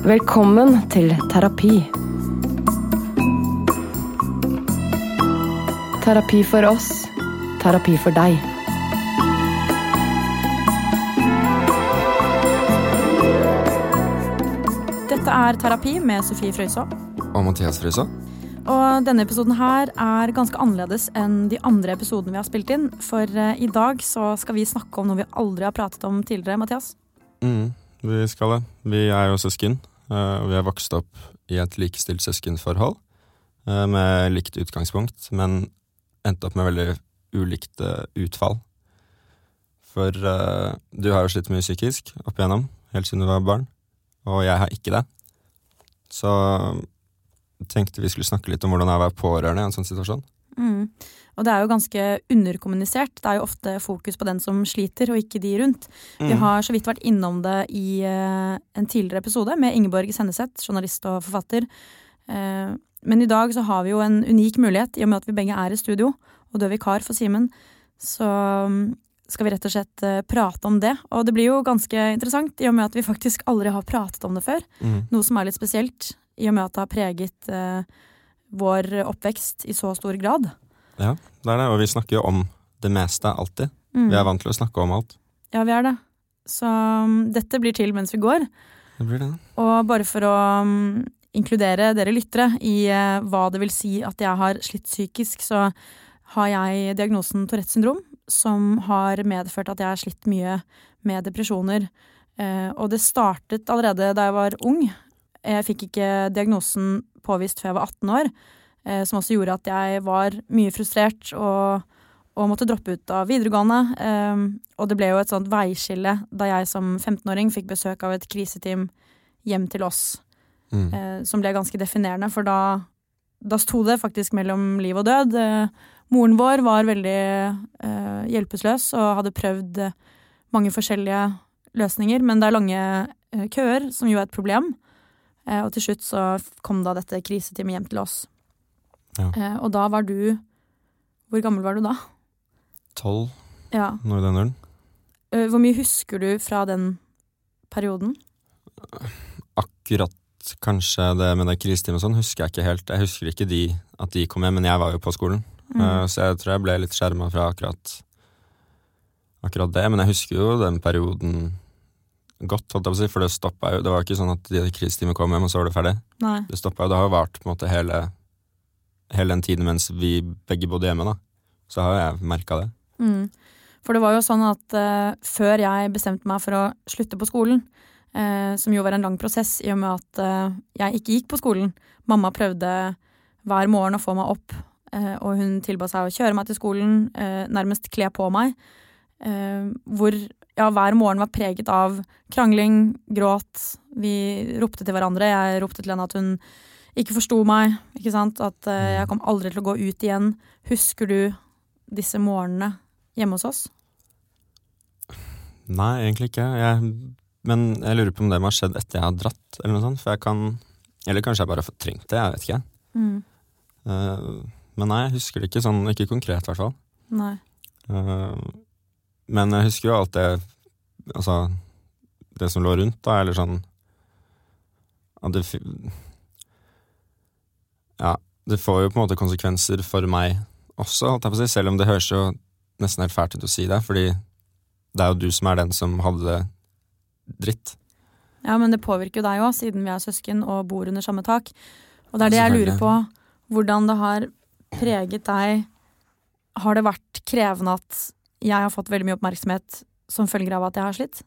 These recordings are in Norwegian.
Velkommen til terapi. Terapi for oss, terapi for deg. Dette er Terapi med Sofie Frøysaa. Og Mathias Frøysaa. Og denne episoden her er ganske annerledes enn de andre episodene vi har spilt inn. For eh, i dag så skal vi snakke om noe vi aldri har pratet om tidligere, Mathias. Mm, vi skal det. Vi er jo søsken. eh, Og vi har vokst opp i et likestilt søskenforhold eh, med likt utgangspunkt, men endte opp med veldig ulikt utfall. For eh, du har jo slitt mye psykisk opp igjennom, helt siden du var barn, og jeg har ikke det. Så tenkte vi skulle snakke litt om hvordan det er å være pårørende i en sånn situasjon. Mm. Og det er jo ganske underkommunisert. Det er jo ofte fokus på den som sliter, og ikke de rundt. Vi Mm. har så vidt vært innom det i uh, en tidligere episode med Ingeborg Senneseth, journalist og forfatter. Uh, men i dag så har vi jo en unik mulighet, i og med at vi begge er i studio, og er vikar for Simen. Så mm, skal vi rett og slett uh, prate om det. Og det blir jo ganske interessant, i og med at vi faktisk aldri har pratet om det før. Mm. Noe som er litt spesielt, i og med at det har preget vår oppvekst i så stor grad. Ja, det er det, og vi snakker jo om det meste alltid. Mm. Vi er vant til å snakke om alt. Ja, vi er det. Så um, dette blir til mens vi går. Det blir det. Og bare for å um, inkludere dere lyttere i uh, hva det vil si at jeg har slitt psykisk, så har jeg diagnosen Tourettes syndrom, som har medført at jeg har slitt mye med depresjoner. Uh, og det startet allerede da jeg var ung. Jeg fikk ikke diagnosen påvist før jeg var 18 år, eh, som også gjorde at jeg var mye frustrert og, og måtte droppe ut av videregående. Eh, og det ble jo et sånt veiskille da jeg som 15-åring fikk besøk av et kriseteam hjem til oss, Mm. eh, som ble ganske definerende, for da, da sto det faktisk mellom liv og død. Eh, moren vår var veldig eh, hjelpeløs og hadde prøvd mange forskjellige løsninger, men det er lange eh, køer, som jo er et problem. Eh, og til slutt så kom da dette kriseteamet hjem til oss. Ja. Eh, og da var du Hvor gammel var du da? Tolv, Ja. Noe i den duren. Eh, hvor mye husker du fra den perioden? Akkurat kanskje det med det kriseteamet sånn, husker jeg ikke helt. Jeg husker ikke de, at de kom hjem, men jeg var jo på skolen. Mm. Eh, Så jeg tror jeg ble litt skjerma fra akkurat akkurat det. Men jeg husker jo den perioden godt, holdt jeg på å si, for det stoppa jo. Det var ikke sånn at de krisetimene kom hjem, og så var det ferdig. Nei. Det stoppa jo. Det har jo vart på en måte hele, hele den tiden mens vi begge bodde hjemme, da. Så har jeg merka det. Mm. For det var jo sånn at uh, før jeg bestemte meg for å slutte på skolen, uh, som jo var en lang prosess i og med at uh, jeg ikke gikk på skolen Mamma prøvde hver morgen å få meg opp, og hun tilba seg å kjøre meg til skolen, nærmest kle på meg. Hvor ja, hver morgen var preget av krangling, gråt. Vi ropte til hverandre. Jeg ropte til henne at hun ikke forsto meg. Ikke sant? At uh, jeg kom aldri til å gå ut igjen. Husker du disse morgenene hjemme hos oss? Nei, egentlig ikke. Jeg, men jeg lurer på om det må ha skjedd etter jeg har dratt, eller noe sånt. For jeg kan Eller kanskje jeg bare har fortrengt det, jeg vet ikke. Mm. Uh, men nei, jeg husker det ikke sånn, ikke konkret i hvert fall. Nei. Uh, men jeg husker jo alt det Altså, det som lå rundt, da, eller sånn At det Ja, det får jo på en måte konsekvenser for meg også, holdt jeg på å si, selv om det høres jo nesten helt fælt ut å si det, fordi det er jo du som er den som hadde det dritt. Ja, men det påvirker jo deg òg, siden vi er søsken og bor under samme tak. Og det er det jeg lurer på. Hvordan det har preget deg. Har det vært krevende at jeg har fått veldig mye oppmerksomhet som følger av at jeg har slitt?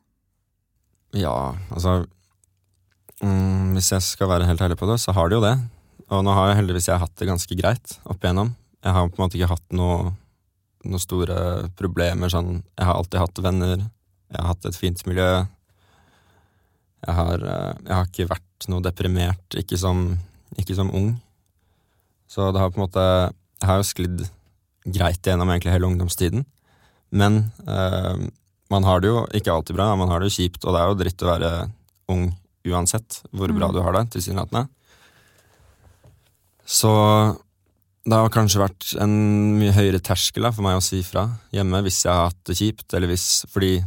Ja, altså mm, Hvis jeg skal være helt ærlig på det, så har det jo det. Og nå har jeg heldigvis jeg hatt det ganske greit opp igjennom. Jeg har på en måte ikke hatt noe, noe store problemer sånn Jeg har alltid hatt venner. Jeg har hatt et fint miljø. Jeg har, eh, jeg har ikke vært noe deprimert, ikke som, ikke som ung. Så det har på en måte Jeg har jo sklidd greit gjennom egentlig hele ungdomstiden. Men eh, man har det jo ikke alltid bra, man har det jo kjipt, og det er jo dritt å være ung uansett hvor bra Mm. du har det, tilsynelatende. Så det har kanskje vært en mye høyere terskel for meg å si fra hjemme hvis jeg har hatt det kjipt, eller hvis Fordi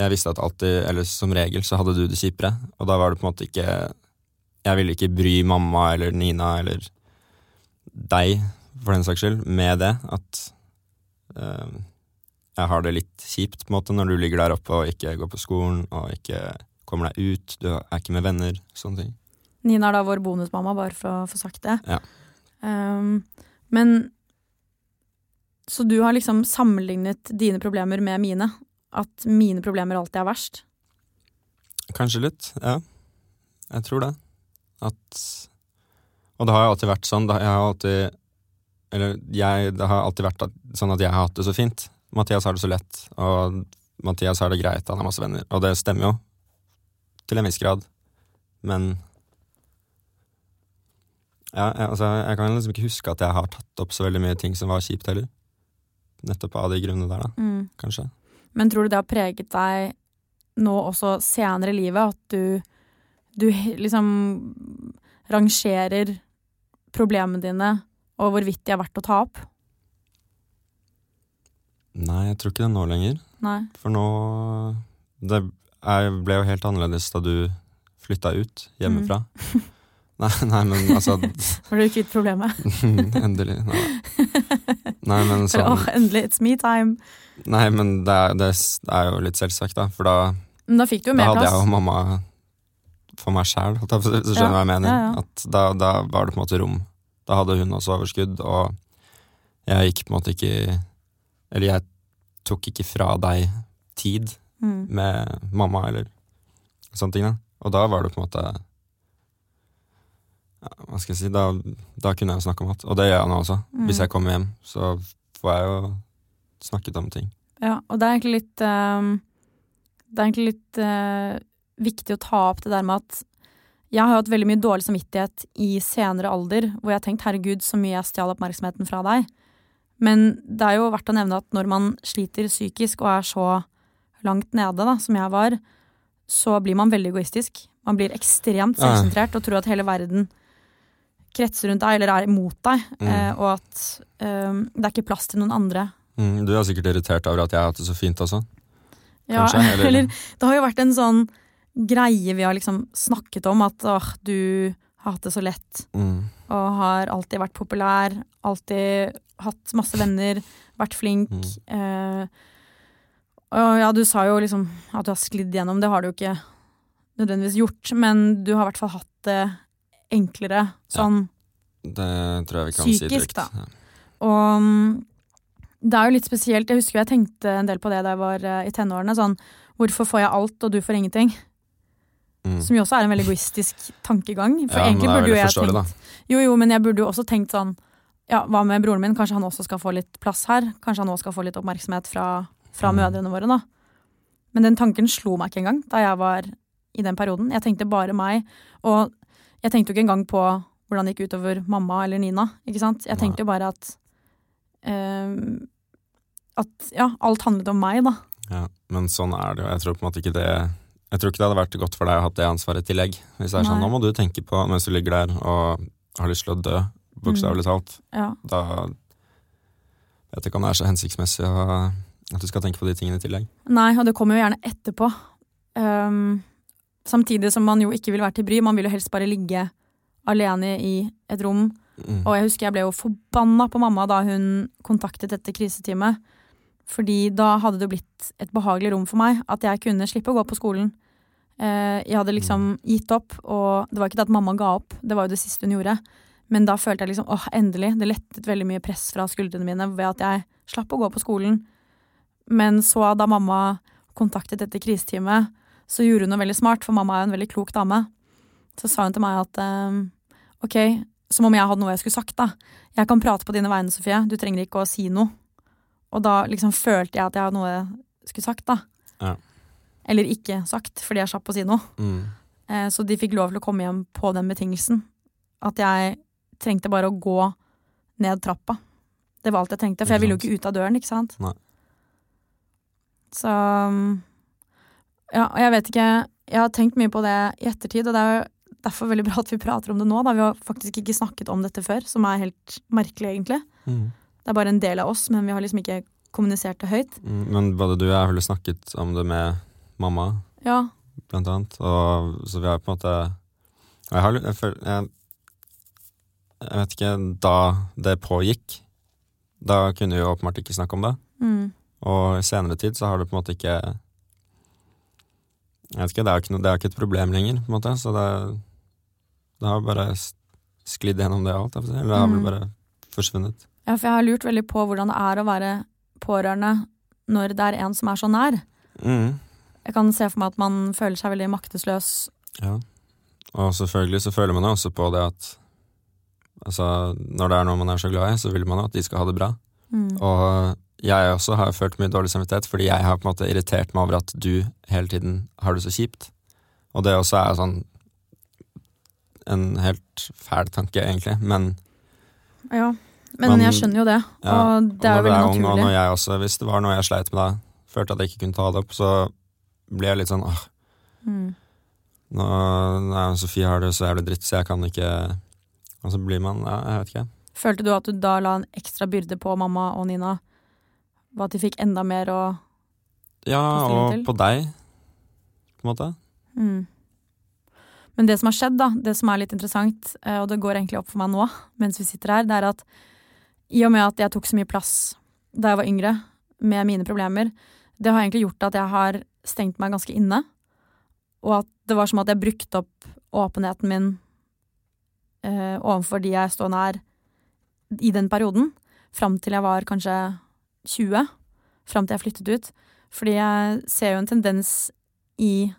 jeg visste at alltid, eller som regel, så hadde du det kjipere, og da var det på en måte ikke Jeg ville ikke bry mamma eller Nina eller deg, for den saks skyld, med det. At eh, jeg har det litt kjipt på en måte når du ligger der oppe og ikke går på skolen og ikke kommer deg ut, du er ikke med venner, sånne ting. Nina er da vår bonusmamma, bare for å få sagt det. Ja. Um, men Så du har liksom sammenlignet dine problemer med mine? At mine problemer alltid er verst? Kanskje litt, ja. Jeg tror det. At Og det har jo alltid vært sånn. Det har- Jeg har alltid Eller jeg, det har alltid vært sånn at jeg har hatt det så fint. Mathias har det så lett, og Mathias har det greit, han har masse venner. Og det stemmer jo. Til en viss grad. Men ja, jeg, altså, jeg kan liksom ikke huske at jeg har tatt opp så veldig mye ting som var kjipt heller. Nettopp av de grunnene der, da. Mm. Kanskje. Men tror du det har preget deg nå også senere i livet? At du, du liksom rangerer problemene dine og hvorvidt de er verdt å ta opp? Nei, jeg tror ikke det nå lenger. Nei. For nå Det ble jo helt annerledes da du flytta ut hjemmefra. Nei, nei, men altså Var du kvitt problemet? Endelig. Nei. nei, men For, åh, sånn endelig, it's me time. Nei, men det er, det er jo litt selvsagt, da. For da, Men da fikk du jo da mer hadde jeg jo mamma for meg sjæl, hvis du skjønner Ja, hva jeg mener. ja, ja. At da, da var det på en måte rom. Da hadde hun også overskudd, og jeg gikk på en måte ikke Eller jeg tok ikke fra deg tid Mm. med mamma eller sånne ting. Da. Og da var det på en måte ja, Hva skal jeg si, da, da kunne jeg jo snakke om alt. Og det gjør jeg nå også. Mm. Hvis jeg kommer hjem, så får jeg jo snakket om ting. Ja, og det er egentlig litt um, Det er egentlig litt uh, viktig å ta opp det der med at jeg har hatt veldig mye dårlig samvittighet i senere alder, hvor jeg har tenkt 'herregud, så mye jeg stjal oppmerksomheten fra deg'. Men det er jo verdt å nevne at når man sliter psykisk og er så langt nede da, som jeg var, så blir man veldig egoistisk. Man blir ekstremt Ja. selvsentrert og tror at hele verden kretser rundt deg eller er imot deg, Mm. eh, og at um, det er ikke plass til noen andre. Mm, du er sikkert irritert over at jeg har hatt det så fint også. Ja, Kanskje, eller- eller det har jo vært en sånn greie vi har liksom snakket om, at åh, du har hatt det så lett, Mm. Og har alltid vært populær, alltid hatt masse venner, vært flink. Eh, og ja, du sa jo liksom at du har sklidd gjennom, det har du jo ikke nødvendigvis gjort, men du har i hvert fall hatt det enklere sånn. Det tror jeg vi kan Psykisk, si da. Ja. Og mm, det er jo litt spesielt. Jeg husker jeg tenkte en del på det da jeg var eh, i tenårene. Sånn, hvorfor får jeg alt, og du får ingenting? Mm. Som jo også er en veldig egoistisk tankegang. For Ja, egentlig burde jo jeg forståelig, da. Jo, jo, men jeg burde jo også tenkt sånn Ja, hva med broren min? Kanskje han også skal få litt plass her? Kanskje han også skal få litt oppmerksomhet fra, fra Mm. mødrene våre, da? Men den tanken slo meg ikke engang da jeg var i den perioden. Jeg tenkte bare meg. Og jeg tenkte jo ikke engang på hvordan det gikk utover mamma eller Nina. Ikke sant? Jeg tenkte jo bare at uh, At ja, alt handlet om meg, da. Ja, men sånn er det jo. Jeg tror på en måte ikke det Jeg tror ikke det hadde vært godt for deg å ha det ansvaret i tillegg. Hvis det er sånn, nå må du tenke på mens du ligger der og har lyst til å dø, bokstavelig talt. Ja. Da vet jeg ikke om det er så hensiktsmessig at du skal tenke på de tingene i tillegg. Nei, og det kommer jo gjerne etterpå. Um, samtidig som man jo ikke vil være til bry. Man vil jo helst bare ligge alene i et rom. Mm. Og jeg husker jeg ble jo forbanna på mamma da hun kontaktet dette kriseteamet. Fordi da hadde det blitt et behagelig rom for meg. At jeg kunne slippe å gå på skolen. Eh, jeg hadde liksom gitt opp, og det var ikke det at mamma ga opp, det var jo det siste hun gjorde. Men da følte jeg liksom åh, endelig. Det lettet veldig mye press fra skuldrene mine ved at jeg slapp å gå på skolen. Men så, da mamma kontaktet dette kriseteamet, så gjorde hun noe veldig smart, for mamma er jo en veldig klok dame. Så sa hun til meg at eh, ok, som om jeg hadde noe jeg skulle sagt, da. Jeg kan prate på dine vegne, Sofie, du trenger ikke å si noe. Og da liksom følte jeg at jeg hadde noe jeg skulle sagt, da. Ja. Eller ikke sagt, fordi jeg slapp å si noe. Mm. Eh, Så de fikk lov til å komme hjem på den betingelsen. At jeg trengte bare å gå ned trappa. Det var alt jeg trengte, for jeg ville jo Ikke ut av døren, ikke sant. Nei. Så Ja, og jeg vet ikke Jeg har tenkt mye på det i ettertid, og det er jo derfor veldig bra at vi prater om det nå, da. Vi har faktisk ikke snakket om dette før, som er helt merkelig, egentlig. Mm. Det er bare en del av oss, men vi har liksom ikke kommunisert det høyt. Mm. Men både du og jeg har snakket om det med mamma, Ja, blant annet. Og, så vi har på en måte Jeg har jeg, føl- jeg, jeg vet ikke Da det pågikk, da kunne vi åpenbart ikke snakke om det. mm, Og i senere tid så har det på en måte ikke Jeg vet ikke, det er ikke, noe, det er ikke et problem lenger, på en måte. Så det, det har bare sklidd gjennom det alt. Eller det har vel Mm. bare forsvunnet. Ja, for jeg har lurt veldig på hvordan det er å være pårørende når det er en som er så nær. Mm. Jeg kan se for meg at man føler seg veldig maktesløs. Ja. Og selvfølgelig så føler man jo også på det at Altså, når det er noe man er så glad i, så vil man jo at de skal ha det bra. Mm. Og jeg også har følt mye dårlig samvittighet, fordi jeg har på en måte irritert meg over at du hele tiden har det så kjipt. Og det også er sånn en helt fæl tanke, egentlig, men Ja, men men jeg skjønner jo det. ja, og det er jo veldig ung, Og naturlig. jeg også, hvis det var noe jeg sleit med da, følte at jeg ikke kunne ta det opp, så ble jeg litt sånn åh, Mm. nå, nei, Sofie har det så jævlig dritt, så jeg kan ikke Og så blir man Ja, jeg vet ikke. Følte du at du da la en ekstra byrde på mamma og Nina? Var at de fikk enda mer å Ja, og til. på deg, på en måte. mm. Men det som har skjedd, da, det som er litt interessant, eh, og det går egentlig opp for meg nå mens vi sitter her, det er at i og med at jeg tok så mye plass da jeg var yngre med mine problemer, det har egentlig gjort at jeg har stengt meg ganske inne. Og at det var som at jeg brukte opp åpenheten min eh, overfor de jeg står nær i den perioden. Fram til jeg var kanskje 20. Fram til jeg flyttet ut. Fordi jeg ser jo en tendens i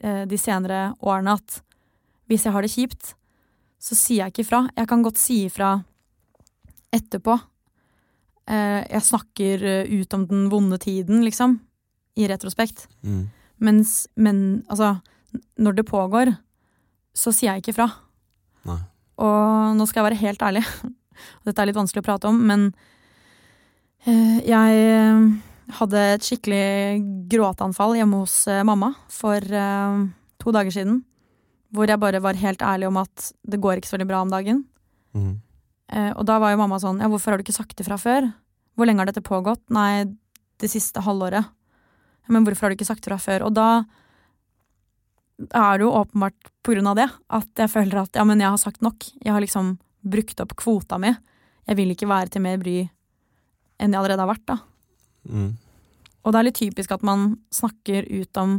eh, de senere årene at hvis jeg har det kjipt, så sier jeg ikke ifra. Jeg kan godt si ifra etterpå. Eh, jeg snakker eh, ut om den vonde tiden, liksom, i retrospekt. Mm. Mens, men altså, når det pågår, så sier jeg ikke fra. Nei. Og nå skal jeg være helt ærlig, og dette er litt vanskelig å prate om, men eh, jeg hadde et skikkelig gråteanfall hjemme hos mamma for to dager siden. Hvor jeg bare var helt ærlig om at det går ikke så veldig bra om dagen. Mm. Eh, og da var jo mamma sånn, ja, hvorfor har du ikke sagt ifra før? Hvor lenge har dette pågått? Nei, det siste halvåret. Men hvorfor har du ikke sagt ifra før? Og da er det jo åpenbart på grunn av det at jeg føler at ja, men jeg har sagt nok. Jeg har liksom brukt opp kvota mi. Jeg vil ikke være til mer bry enn jeg allerede har vært, da. Mm. Og det er litt typisk at man snakker ut om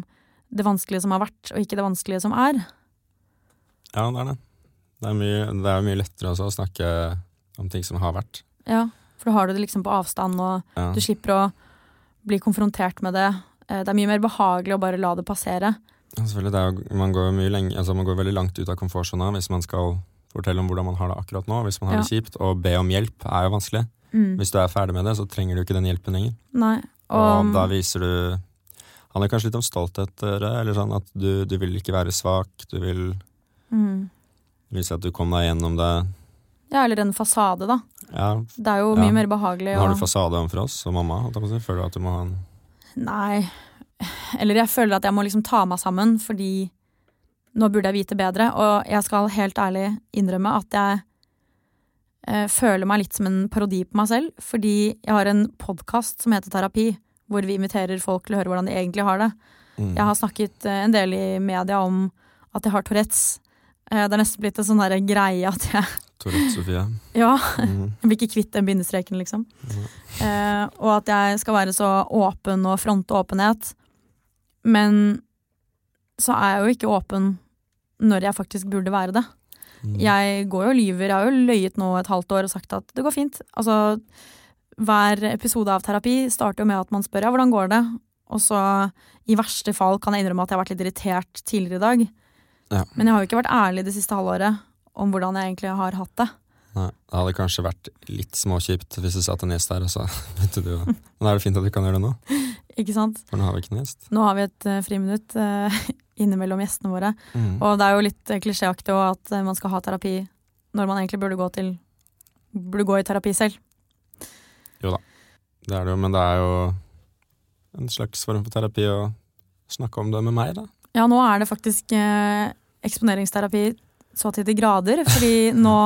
det vanskelige som har vært, og ikke det vanskelige som er. Ja, det er det. Det er, mye, det er mye lettere også å snakke om ting som har vært. Ja, for da har du det liksom på avstand, og Ja. Du slipper å bli konfrontert med det. Eh, Det er mye mer behagelig å bare la det passere. Ja, Selvfølgelig, det er man, går lenge, altså man går veldig langt ut av komfortsona hvis man skal fortelle om hvordan man har det akkurat nå. Hvis man har Ja. det kjipt, og be om hjelp er jo vanskelig. Mm. Hvis du er ferdig med det, så trenger du ikke den hjelpen lenger. Nei. Og, Og, da viser du Han er kanskje litt om stolthet, eller sånn at du, du vil ikke være svak. Du vil mm. Vise at du kom deg gjennom det. Ja, eller en fasade, da. Ja, Det er jo Ja. mye mer behagelig å har du fasade overfor oss og mamma. si. Føler du at du må ha en Nei. Eller jeg føler at jeg må liksom ta meg sammen, fordi nå burde jeg vite bedre. Og jeg skal helt ærlig innrømme at jeg eh, føler meg litt som en parodi på meg selv. Fordi jeg har en podkast som heter Terapi, hvor vi inviterer folk til å høre hvordan de egentlig har det. mm. Jeg har snakket eh, en del i media om at jeg har Tourettes. Eh, Det er nesten blitt en sånn greie at jeg Tourette Sofie. Ja, Mhm. jeg blir ikke kvitt den bindestreken, liksom. Eh, og at jeg skal være så åpen og fronte åpenhet. Men så er jeg jo ikke åpen når jeg faktisk burde være det. Mm. Jeg går jo og lyver. Jeg har jo løyet nå et halvt år og sagt at det går fint. Altså, hver episode av terapi starter jo med at man spør ja, hvordan går det? Og så i verste fall kan jeg innrømme at jeg har vært litt irritert tidligere i dag. Ja. Men jeg har jo ikke vært ærlig det siste halvåret om hvordan jeg egentlig har hatt det. Nei, det hadde kanskje vært litt småkjipt hvis du satt en gjest der og så vet du Men da er det fint at vi kan gjøre det nå, Ikke sant? for nå har vi ikke noen gjest. Nå har vi et uh, friminutt uh, innimellom gjestene våre. Mm. Og det er jo litt eh, klisjéaktig òg at man skal ha terapi når man egentlig burde gå til Burde gå i terapi selv. Jo da, Det er det jo, men det er jo en slags form for terapi å snakke om det med meg, da. Ja, nå er det faktisk eh, eksponeringsterapi så til de grader, fordi nå,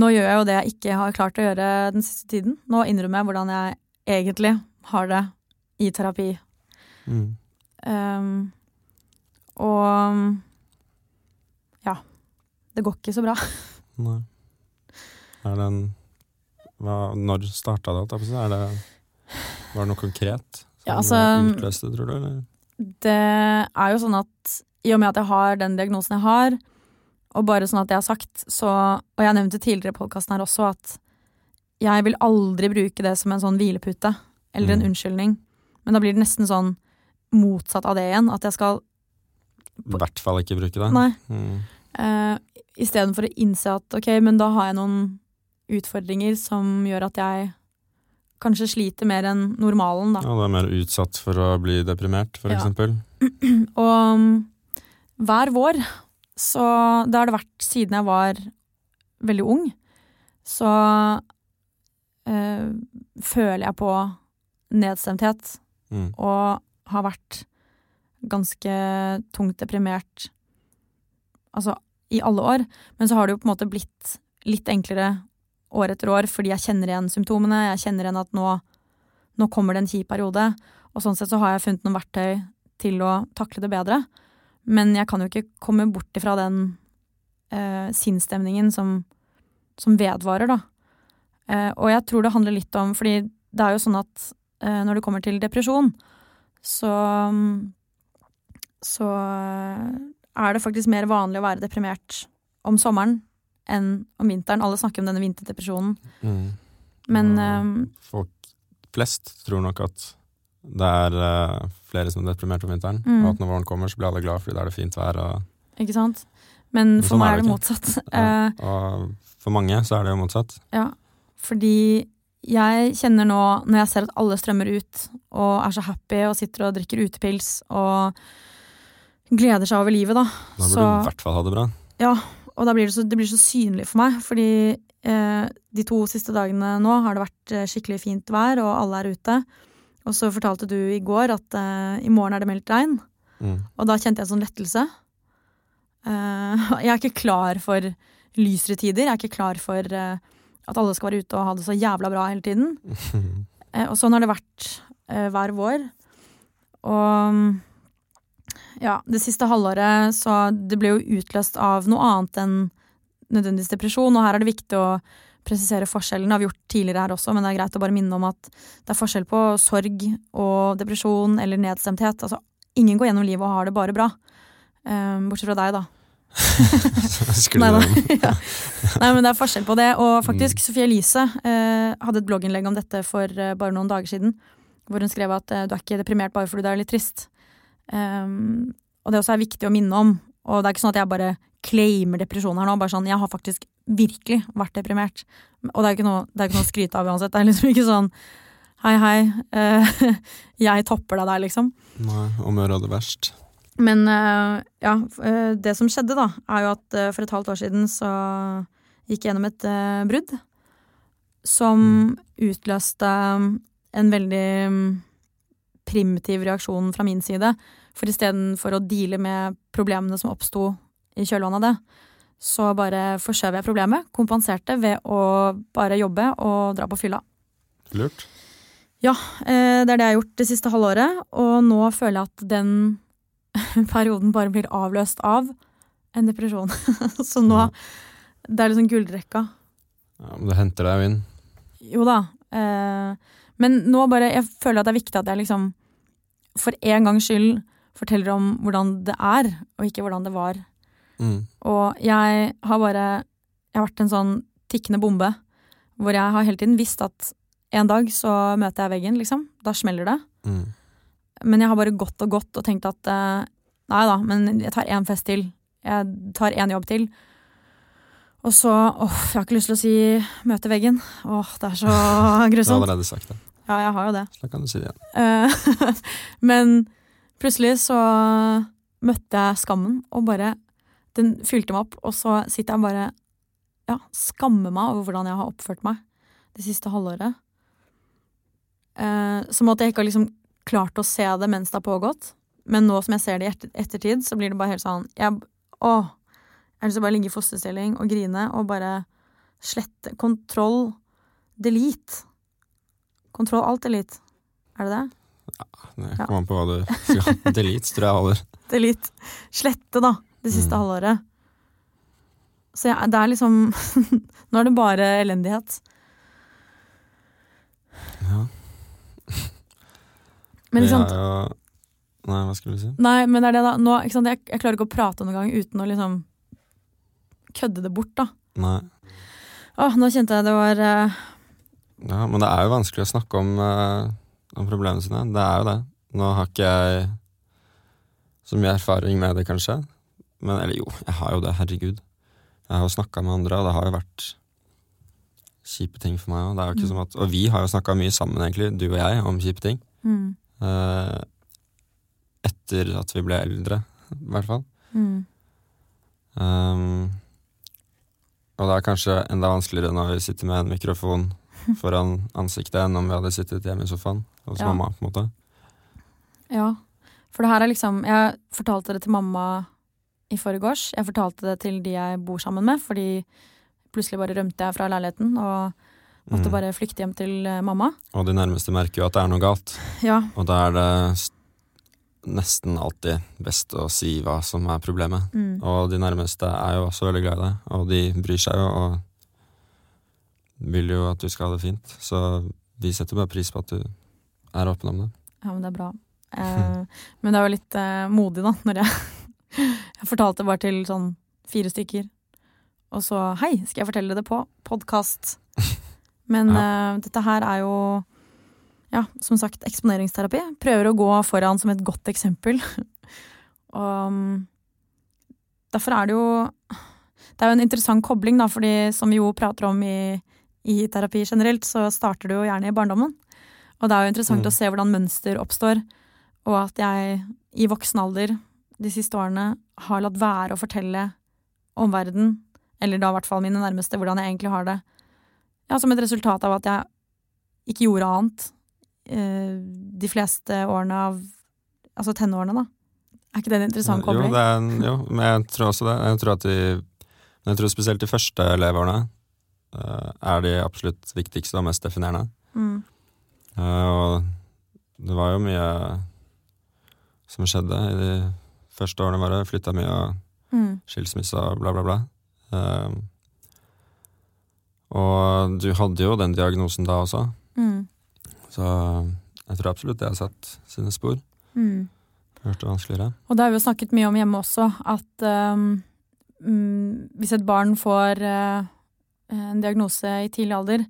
nå gjør jeg jo det jeg ikke har klart å gjøre den siste tiden. Nå innrømmer jeg hvordan jeg egentlig har det i terapi. Mm. Um, og ja. Det går ikke så bra. Nei. Er det en hva, Når starta det? Er det, var det noe konkret som Ja, altså- utløste det, tror du? Eller? Det er jo sånn at i og med at jeg har den diagnosen jeg har, og bare sånn at jeg har sagt, så Og jeg nevnte tidligere i podkasten her også at jeg vil aldri bruke det som en sånn hvilepute eller en Mm. unnskyldning. Men da blir det nesten sånn motsatt av det igjen. At jeg skal I hvert fall ikke bruke det. Nei. Mm. Uh, Istedenfor å innse at ok, men da har jeg noen utfordringer som gjør at jeg kanskje sliter mer enn normalen, da. Ja, du er mer utsatt for å bli deprimert, for Ja. eksempel. Og um, hver vår, så det har det vært siden jeg var veldig ung, så eh, føler jeg på nedstemthet Mm. og har vært ganske tungt deprimert altså i alle år. Men så har det jo på en måte blitt litt enklere år etter år, fordi jeg kjenner igjen symptomene. Jeg kjenner igjen at nå, nå kommer det en kjip periode. Og sånn sett så har jeg funnet noen verktøy til å takle det bedre. Men jeg kan jo ikke komme bort ifra den eh, sinnsstemningen som, som vedvarer, da. Eh, og jeg tror det handler litt om Fordi det er jo sånn at eh, når det kommer til depresjon, så så er det faktisk mer vanlig å være deprimert om sommeren enn om vinteren. Alle snakker om denne vinterdepresjonen, Mm. men eh, folk flest tror nok at det er uh, flere som er deprimert om vinteren, Mm. og at når våren kommer, så blir alle glad fordi da er det fint vær. Og, Ikke sant? Men Men for sånn meg er det det motsatt. ja, Eh, og for mange så er det jo motsatt. Ja, fordi jeg kjenner nå, når jeg ser at alle strømmer ut og er så happy og sitter og drikker utepils og gleder seg over livet, da. Da burde Så- du i hvert fall ha det bra. Ja, og da blir det, så, det blir så synlig for meg, fordi eh, de to siste dagene nå har det vært eh, skikkelig fint vær, og alle er ute. Og så fortalte du i går at eh, i morgen er det meldt regn, Mm. og da kjente jeg en sånn lettelse. Eh, jeg er ikke klar for lysere tider, jeg er ikke klar for eh, at alle skal være ute og ha det så jævla bra hele tiden. Eh, og sånn har det vært hver vår. Og ja, det siste halvåret så det ble jo utløst av noe annet enn nødvendigvis depresjon, og her er det viktig å presisere forskjellen. Det har vi gjort tidligere her også, men det er greit å bare minne om at det er forskjell på sorg og depresjon eller nedstemthet. Altså, ingen går gjennom livet og har det bare bra. Eh, bortsett fra deg, da. Nei ja. Nei, men det er forskjell på det. Og faktisk, Sofie Elise eh, hadde et blogginnlegg om dette for eh, bare noen dager siden. Hvor hun skrev at eh, du er ikke deprimert bare fordi du er litt trist. Um, og det også er viktig å minne om. Og det er ikke sånn at jeg bare claimer depresjon her nå. Bare sånn, Jeg har faktisk virkelig vært deprimert. Og det er ikke noe, det er ikke noe å skryte av uansett. Det er liksom ikke sånn hei, hei, uh, jeg topper deg der, liksom. Nei, om å gjøre det verst. Men uh, ja, uh, det som skjedde da, er jo at for et halvt år siden så gikk jeg gjennom et brudd. Som utløste en veldig mm, primitiv reaksjon fra min side. For istedenfor å deale med problemene som oppsto i kjølvannet av det, så bare forskjøv jeg problemet, kompenserte ved å bare jobbe og dra på fylla. Lurt. Ja, Det er det jeg har gjort det siste halvåret, og nå føler jeg at den perioden bare blir avløst av en depresjon. så nå Det er liksom gullrekka. Ja, men det henter deg jo inn. Jo da. Eh, men nå bare Jeg føler at det er viktig at jeg liksom for en gangs skyld forteller om hvordan det er, og ikke hvordan det var. Mm. Og jeg har bare Jeg har vært en sånn tikkende bombe hvor jeg har hele tiden visst at en dag så møter jeg veggen, liksom. Da smeller det. Mm. Men jeg har bare gått og gått og tenkt at eh, nei da, men jeg tar én fest til. Jeg tar én jobb til. Og så åh, jeg har ikke lyst til å si møte veggen. Åh, det er så grusomt. Du har allerede sagt det. Ja, jeg har jo det. Så da kan du si det igjen. Eh, Men plutselig så møtte jeg skammen, og bare Den fylte meg opp, og så sitter jeg bare ja, skammer meg over hvordan jeg har oppført meg det siste halvåret. Eh, som at jeg ikke har liksom klart å se det mens det har pågått. Men nå som jeg ser det i ettertid, så blir det bare helt sånn jeg, Åh! Jeg har lyst til å bare ligge i fosterstilling og grine og bare slette Kontroll. Delete. Kontroll alt delete. Er det det? Det Ja. kommer an på hva du skal Delete tror jeg holder. Delete. Slette, da. Det siste Mm. halvåret. Så ja, det er liksom Nå er det bare elendighet. Ja. Men liksom ikke sant? jo Nei, hva skulle du si? Nei, men det er det da. Nå, ikke sant? Jeg, jeg klarer ikke å prate noen gang uten å liksom kødde det bort, da. Nei. Åh, nå kjente jeg det var uh... Ja, men det er jo vanskelig å snakke om, eh, om problemene sine. Det er jo det. Nå har ikke jeg så mye erfaring med det, kanskje. Men eller jo, jeg har jo det, herregud. Jeg har jo snakka med andre, og det har jo vært kjipe ting for meg òg. Mm. Som at, og vi har jo snakka mye sammen, egentlig, du og jeg, om kjipe ting. mm, Eh, etter at vi ble eldre, i hvert fall. mm, Um, og det er kanskje enda vanskeligere når vi sitter med en mikrofon foran ansiktet enn om vi hadde sittet hjemme i sofaen hos Ja. mamma. på en måte. Ja. For det her er liksom Jeg fortalte det til mamma i forgårs. Jeg fortalte det til de jeg bor sammen med, fordi plutselig bare rømte jeg fra leiligheten og måtte Mm. bare flykte hjem til eh, mamma. Og de nærmeste merker jo at det er noe galt, Ja, og da er det nesten alltid best å si hva som er problemet. mm, Og de nærmeste er jo også veldig glad i deg, og de bryr seg jo og vil jo at du skal ha det fint. Så vi setter bare pris på at du er åpen om det. ja men det er bra. Eh, men det er jo litt eh, modig, da, når jeg Jeg fortalte bare til sånn fire stykker. Og så hei, skal jeg fortelle det på podkast? Men eh, dette her er jo ja, som sagt eksponeringsterapi. Prøver å gå foran som et godt eksempel. Og mm, derfor er det jo Det er jo en interessant kobling, da, fordi som vi jo prater om i, i terapi generelt, så starter du jo gjerne i barndommen. Og det er jo interessant Mm. å se hvordan mønster oppstår, og at jeg i voksen alder de siste årene har latt være å fortelle omverdenen, eller da i hvert fall mine nærmeste, hvordan jeg egentlig har det. Ja, som et resultat av at jeg ikke gjorde annet eh, de fleste årene av Altså tenårene, da. Er ikke det en interessant Jo, kobling? det er en, jo, men jeg tror også det. Jeg tror, at de, men jeg tror spesielt de første leveårene eh, er de absolutt viktigste og mest definerende. Mm. Eh, og det var jo mye som skjedde i de første årene våre. Flytta mye og Mm. skilsmisse og bla, bla, bla. Eh, og du hadde jo den diagnosen da også, Mm. så jeg tror absolutt det har satt sine spor. Mm. Det vanskeligere. Og det har vi jo snakket mye om hjemme også, at um, hvis et barn får uh, en diagnose i tidlig alder,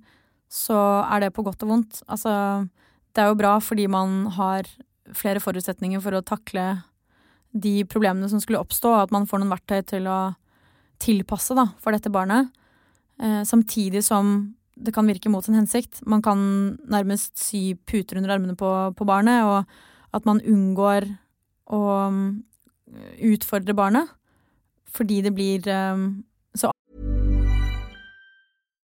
så er det på godt og vondt. Altså, det er jo bra fordi man har flere forutsetninger for å takle de problemene som skulle oppstå, og at man får noen verktøy til å tilpasse da, for dette barnet. Eh, samtidig som det kan virke mot sin hensikt. Man kan nærmest sy puter under armene på, på barnet, og at man unngår å um, utfordre barnet. Fordi det blir eh, så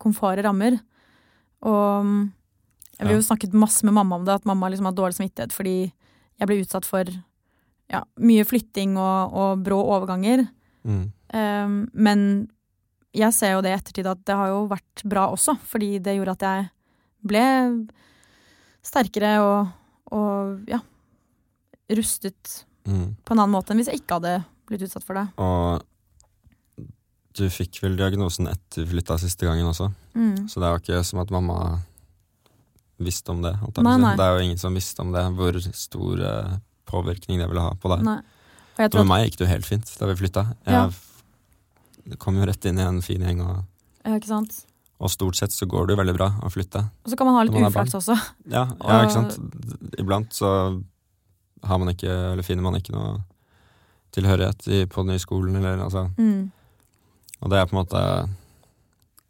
komfore rammer. Og jeg vi har jo snakket masse med mamma om det, at mamma liksom har dårlig samvittighet fordi jeg ble utsatt for ja, mye flytting og, og brå overganger. Mm. Um, men jeg ser jo det i ettertid at det har jo vært bra også, fordi det gjorde at jeg ble sterkere og, og ja, rustet Mm. på en annen måte enn hvis jeg ikke hadde blitt utsatt for det. Og du fikk vel diagnosen etter vi flytta siste gangen også, Mm. så det er jo ikke som at mamma visste om det. jeg Nei, nei. Det er jo ingen som visste om det, hvor stor eh, påvirkning det ville ha på deg. Jeg med at, meg gikk det jo helt fint da vi flytta. Ja. Kom jo rett inn i en fin gjeng, og, ja, ikke sant? og stort sett så går det jo veldig bra å flytte. Og så kan man ha litt man uflaks også. Ja, ja, ikke sant. Iblant så har man ikke, eller finner man ikke noe tilhørighet på den nye skolen, eller altså Mm. Og det er på en måte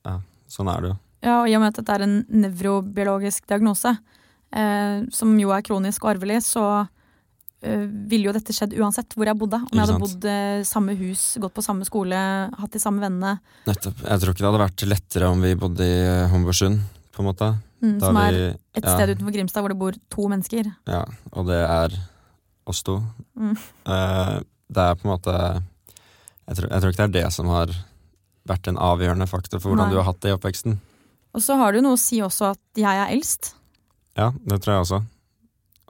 Ja, sånn er det jo. Ja, og i og med at dette er en nevrobiologisk diagnose, eh, som jo er kronisk og arvelig, så eh, ville jo dette skjedd uansett hvor jeg bodde. Om jeg hadde bodd eh, samme hus, gått på samme skole, hatt de samme vennene. Nettopp. Jeg tror ikke det hadde vært lettere om vi bodde i eh, Homborsund, på en måte. Mm, som er vi, et ja, sted utenfor Grimstad hvor det bor to mennesker. Ja, og det er oss to. Mm. Eh, det er på en måte jeg tror, jeg tror ikke det er det som har vært en avgjørende faktor for hvordan Nei. du har hatt det i oppveksten. Og så har det jo noe å si også at jeg er eldst. Ja, det tror jeg også.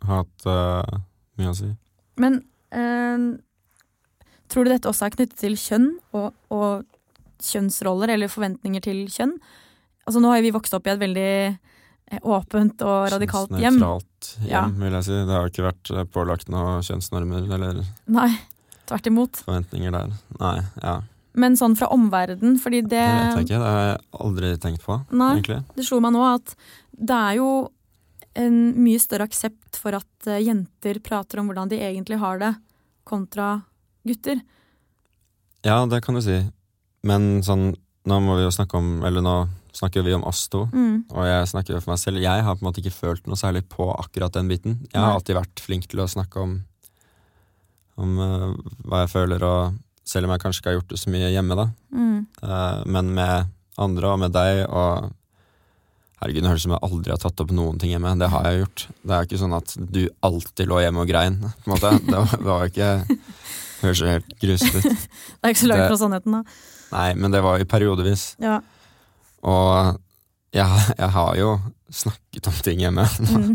Har hatt uh, mye å si. Men uh, tror du dette også er knyttet til kjønn og, og kjønnsroller eller forventninger til kjønn? Altså Nå har vi vokst opp i et veldig eh, åpent og radikalt hjem. Kjønnsnøytralt hjem, Ja. vil jeg si. Det har ikke vært pålagt noen kjønnsnormer eller Nei, tvert imot. forventninger der. Nei, ja. Men sånn fra omverdenen, fordi det, Det vet jeg ikke. Det har jeg aldri tenkt på, Nei. egentlig. det slo meg nå at det er jo en mye større aksept for at eh, jenter prater om hvordan de egentlig har det, kontra gutter. Ja, det kan du si. Men sånn, nå må vi jo snakke om Eller nå snakker vi om oss to, Mm. og jeg snakker jo for meg selv. Jeg har på en måte ikke følt noe særlig på akkurat den biten. Jeg har alltid vært flink til å snakke om Om uh, hva jeg føler, og selv om jeg kanskje ikke har gjort det så mye hjemme, da. Mm. Uh, men med andre og med deg og Herregud, det høres ut som jeg aldri har tatt opp noen ting hjemme. Det har jeg gjort. Det er ikke sånn at du alltid lå hjemme og grein. på en måte. Det var, det var ikke Det høres jo helt grusomt ut. Det er ikke så langt Det- fra sannheten, da. Nei, men det var jo periodevis. Ja. Og jeg, jeg har jo snakket om ting hjemme. Mm.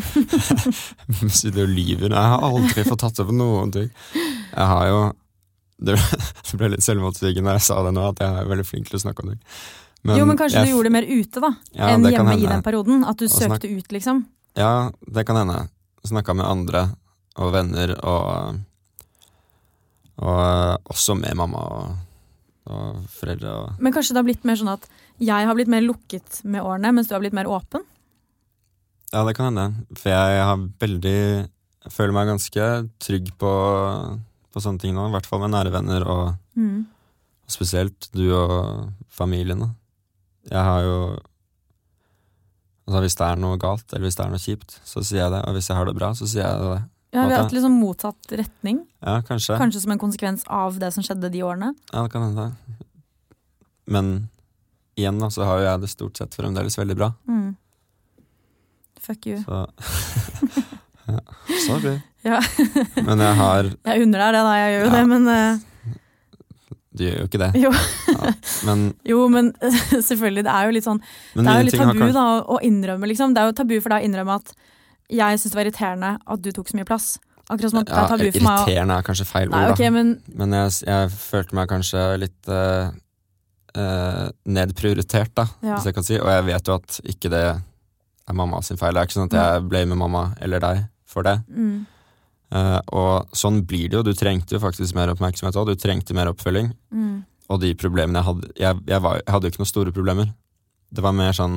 Du lyver. Jeg har aldri fått tatt opp noen ting. Jeg har jo Det ble, litt selvmotsigende da jeg sa det nå, at jeg er veldig flink til å snakke om ting. jo, men kanskje jeg- du gjorde det mer ute, da, Ja, enn hjemme i den perioden? At du søkte ut, liksom? Ja, det kan hende. Snakka med andre og venner og Og også med mamma og, og foreldre og Men kanskje det har blitt mer sånn at jeg har blitt mer lukket med årene, mens du har blitt mer åpen? Ja, det kan hende. For jeg har veldig Jeg føler meg ganske trygg på, på sånne ting nå. I hvert fall med nære venner, og Mm. spesielt du og familien. da. Jeg har jo Altså Hvis det er noe galt, eller hvis det er noe kjipt, så sier jeg det. Og hvis jeg har det bra, så sier jeg det. Ja, vi har hatt liksom motsatt retning. Ja, kanskje. Kanskje som en konsekvens av det som skjedde de årene. Ja, det kan hende. Men igjen da, så har jo jeg det stort sett fremdeles veldig bra. Mm. Fuck you. Så ja, Sorry. Ja. Men jeg har Jeg unner deg det, da. Jeg gjør jo Ja. det, men uh... Du gjør jo ikke det. Jo. Ja, men, Jo, men selvfølgelig. Det er jo litt sånn Det er jo litt tabu da, å, innrømme, liksom. Det er jo tabu for deg å innrømme at jeg syns det var irriterende at du tok så mye plass. Akkurat som at det er tabu for meg å Irriterende er kanskje feil Nei, ord, da. Okay, men Men jeg, jeg følte meg kanskje litt uh, uh, nedprioritert, da, hvis jeg kan si. Og jeg vet jo at ikke det er mamma sin feil. Det er ikke sånn at jeg blamer mamma eller deg for det. mm, Uh, og sånn blir det jo. Du trengte jo faktisk mer oppmerksomhet òg. Du trengte mer oppfølging. mm, Og de problemene jeg hadde Jeg, jeg, var, jeg hadde jo ikke noen store problemer. Det var mer sånn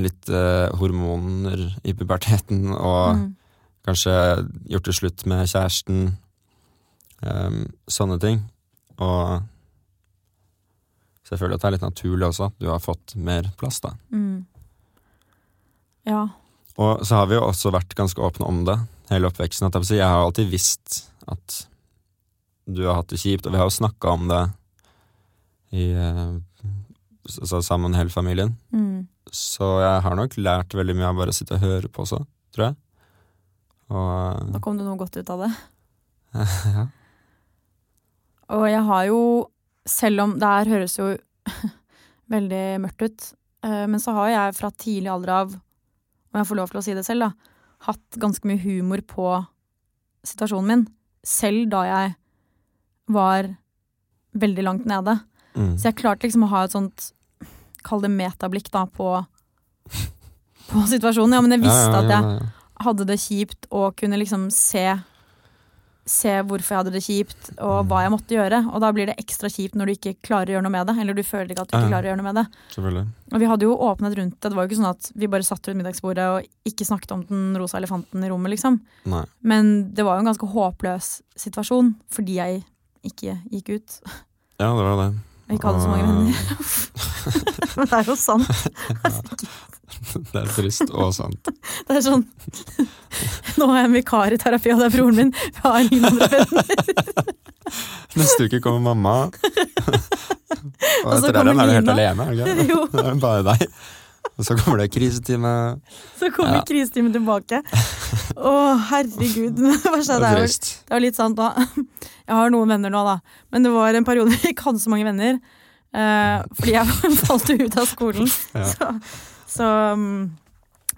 litt uh, hormoner i puberteten, og Mm. kanskje gjort det slutt med kjæresten. Um, sånne ting. Og selvfølgelig at det er litt naturlig også at du har fått mer plass, da. Mm. Ja. Og så har vi jo også vært ganske åpne om det hele oppveksten. At jeg, har alltid visst at du har hatt det kjipt, og vi har jo snakka om det i, eh, så, så sammen hele familien. Mm. Så jeg har nok lært veldig mye av bare å sitte og høre på også, tror jeg. Og Da kom det noe godt ut av det. ja. Og jeg har jo, selv om det her høres jo veldig mørkt ut, eh, men så har jeg fra tidlig alder av, om jeg får lov til å si det selv, da, hatt ganske mye humor på situasjonen min. Selv da jeg var veldig langt nede. Mm. Så jeg klarte liksom å ha et sånt, kall det metablikk da, på, på situasjonen. Ja, men jeg visste Ja, ja, at jeg hadde det kjipt og kunne liksom se Se hvorfor jeg hadde det kjipt og hva jeg måtte gjøre. Og da blir det ekstra kjipt når du ikke klarer å gjøre noe med det. Eller du føler ikke at du ikke klarer å gjøre noe med det. Og vi hadde jo åpnet rundt det. Det var jo ikke sånn at vi bare satt rundt middagsbordet og ikke snakket om den rosa elefanten i rommet, liksom. Nei. Men det var jo en ganske håpløs situasjon fordi jeg ikke gikk ut. Ja, det var det. Og ikke hadde så mange venner. Men det er jo sant. Det er trist og sant. Det er sånn Nå er jeg en vikar i terapi, og det er broren min. Vi har ingen andre venner. Neste uke kommer mamma. Og Og etter det er du helt alene. er du ikke? Jo. Det er bare deg. Og så kommer det krisetime. Så kommer Ja. krisetimen tilbake. Å, herregud. Det verste er jo det er litt sant da. Jeg har noen venner nå, da. Men det var en periode vi ikke hadde så mange venner. eh, fordi jeg falt ut av skolen. Ja. Så, så mm,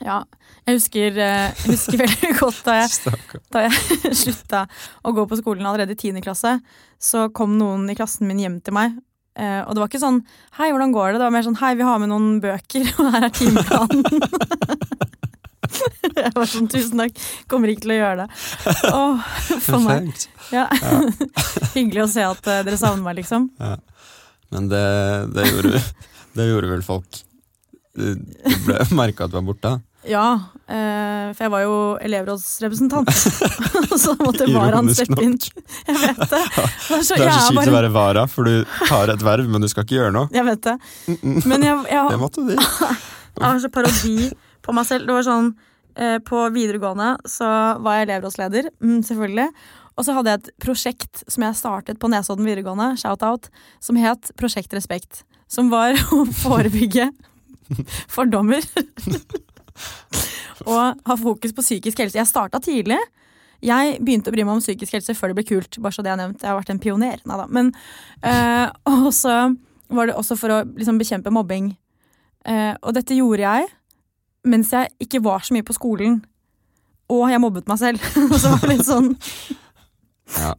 ja. Jeg husker, eh, jeg husker veldig godt da jeg, da jeg slutta å gå på skolen allerede i 10. klasse. Så kom noen i klassen min hjem til meg. eh, og det var ikke sånn 'hei, hvordan går det?' Det var mer sånn 'hei, vi har med noen bøker, og her er timeplanen'. jeg var sånn 'tusen takk, kommer ikke til å gjøre det'. Åh, for meg. Perfekt. Ja. Hyggelig å se at eh, dere savner meg, liksom. Ja. Men det, det, gjorde, det gjorde vel folk. Du du ble merka at du var borte. Ja, eh, for jeg var jo elevrådsrepresentant. så måtte varaen steppe inn. Jeg vet det. Det er så, Det er så kjipt bare... å være vara, for du tar et verv, men du skal ikke gjøre noe. jeg vet det. Men jeg, jeg, Det måtte du. Jeg har så parodi på meg selv. Det var sånn, eh, På videregående så var jeg elevrådsleder, mm, selvfølgelig. Og så hadde jeg et prosjekt som jeg startet på Nesodden videregående, shout-out, som het Prosjekt Respekt. Som var å forebygge fordommer. og ha fokus på psykisk helse. Jeg starta tidlig. Jeg begynte å bry meg om psykisk helse før det ble kult. bare så det Jeg nevnt. Jeg har vært en pioner. Neida. Men, eh, og så var det også for å liksom, bekjempe mobbing. Eh, og dette gjorde jeg mens jeg ikke var så mye på skolen. Og jeg mobbet meg selv. så det var litt sånn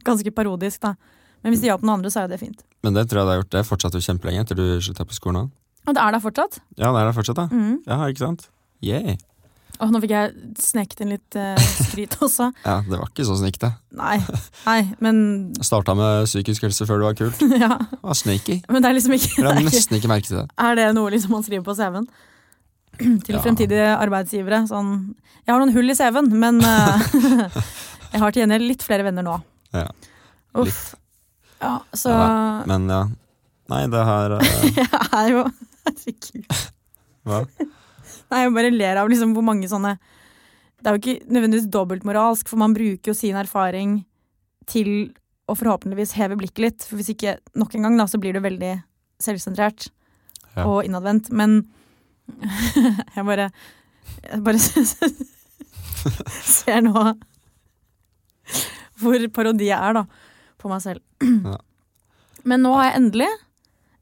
Ganske parodisk, da. Men hvis det hjalp noen andre, så er jo det fint. Men det tror jeg det har gjort. Det fortsatte jo kjempelenge etter du slutta på skolen òg. Og det er der fortsatt. Ja, det er det fortsatt, da. Mm. Ja, ikke sant? Yeah. Og nå fikk jeg sneket inn litt eh, skryt også. Ja, det var ikke så snikt, det. Nei, nei, men Starta med psykisk helse før du var kult. Ja. Det var sneaky. Men det er liksom ikke, det er nesten ikke merke til det. Er det noe liksom man skriver på CV-en? Til Ja. fremtidige arbeidsgivere. Sånn Jeg har noen hull i CV-en, men eh, jeg har til gjengjeld litt flere venner nå. Ja, Uff. Ja, så Ja, Men ja. Nei, det her eh, jeg er jo Herregud. Hva? Nei, jeg bare ler av liksom hvor mange sånne Det er jo ikke nødvendigvis dobbeltmoralsk, for man bruker jo sin erfaring til å forhåpentligvis heve blikket litt. For hvis ikke nok en gang, da, så blir du veldig selvsentrert Ja. og innadvendt. Men jeg bare Jeg bare ser nå hvor parodi jeg er, da, på meg selv. Ja. Men nå har jeg endelig,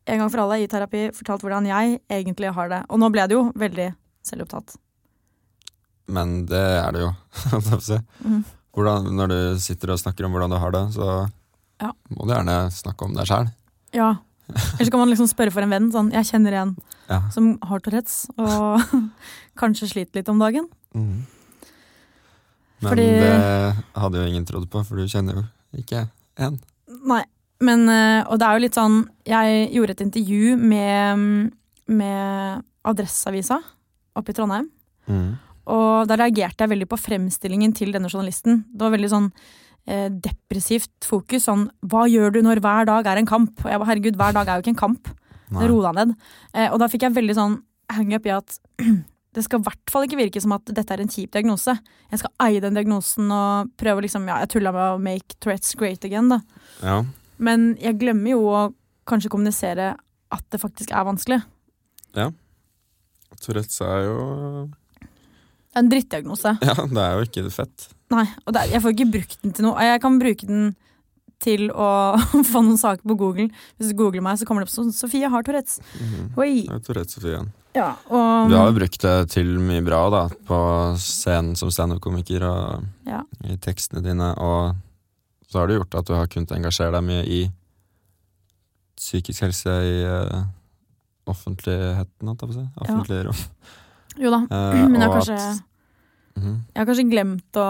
en gang for alle i terapi, fortalt hvordan jeg egentlig har det. Og nå ble det jo veldig selvopptatt. Men det er det jo. Mhm. Hvordan, når du sitter og snakker om hvordan du har det, så Ja. må du gjerne snakke om deg sjæl. Ja. Eller så kan man liksom spørre for en venn. Sånn, jeg kjenner en Ja. som har Tourettes, og kanskje sliter litt om dagen. Mm. Men Fordi- det hadde jo ingen trodd på, for du kjenner jo ikke en. Nei. Men, eh, og det er jo litt sånn Jeg gjorde et intervju med, med Adresseavisa oppe i Trondheim. Mm. Og da reagerte jeg veldig på fremstillingen til denne journalisten. Det var veldig sånn eh, depressivt fokus. Sånn hva gjør du når hver dag er en kamp? Og jeg var herregud, hver dag er jo ikke en kamp. Ro deg ned. Eh, og da fikk jeg veldig sånn hang up i at det skal i hvert fall ikke virke som at dette er en kjip diagnose. Jeg skal eie den diagnosen og prøve liksom Ja, jeg tulla med å make Tourettes great again, da. Ja. Men jeg glemmer jo å kanskje kommunisere at det faktisk er vanskelig. Ja. Tourettes er jo Det er en drittdiagnose. Ja, det er jo ikke fett. Nei, og det er, jeg får ikke brukt den til noe. Jeg kan bruke den til å få noen saker på Google. Hvis du googler meg, så kommer det opp sånn Sofie har Tourettes. Oi. Det er Tourettes Sofie. Ja, og Du har jo brukt det til mye bra da, på scenen som standup-komiker og Ja. i tekstene dine, og så har det gjort at du har kunnet engasjere deg mye i psykisk helse i uh, offentligheten, holdt jeg på å si. Offentlig rom. Jo da. uh, Men jeg har kanskje, at- Mhm. jeg har kanskje glemt å,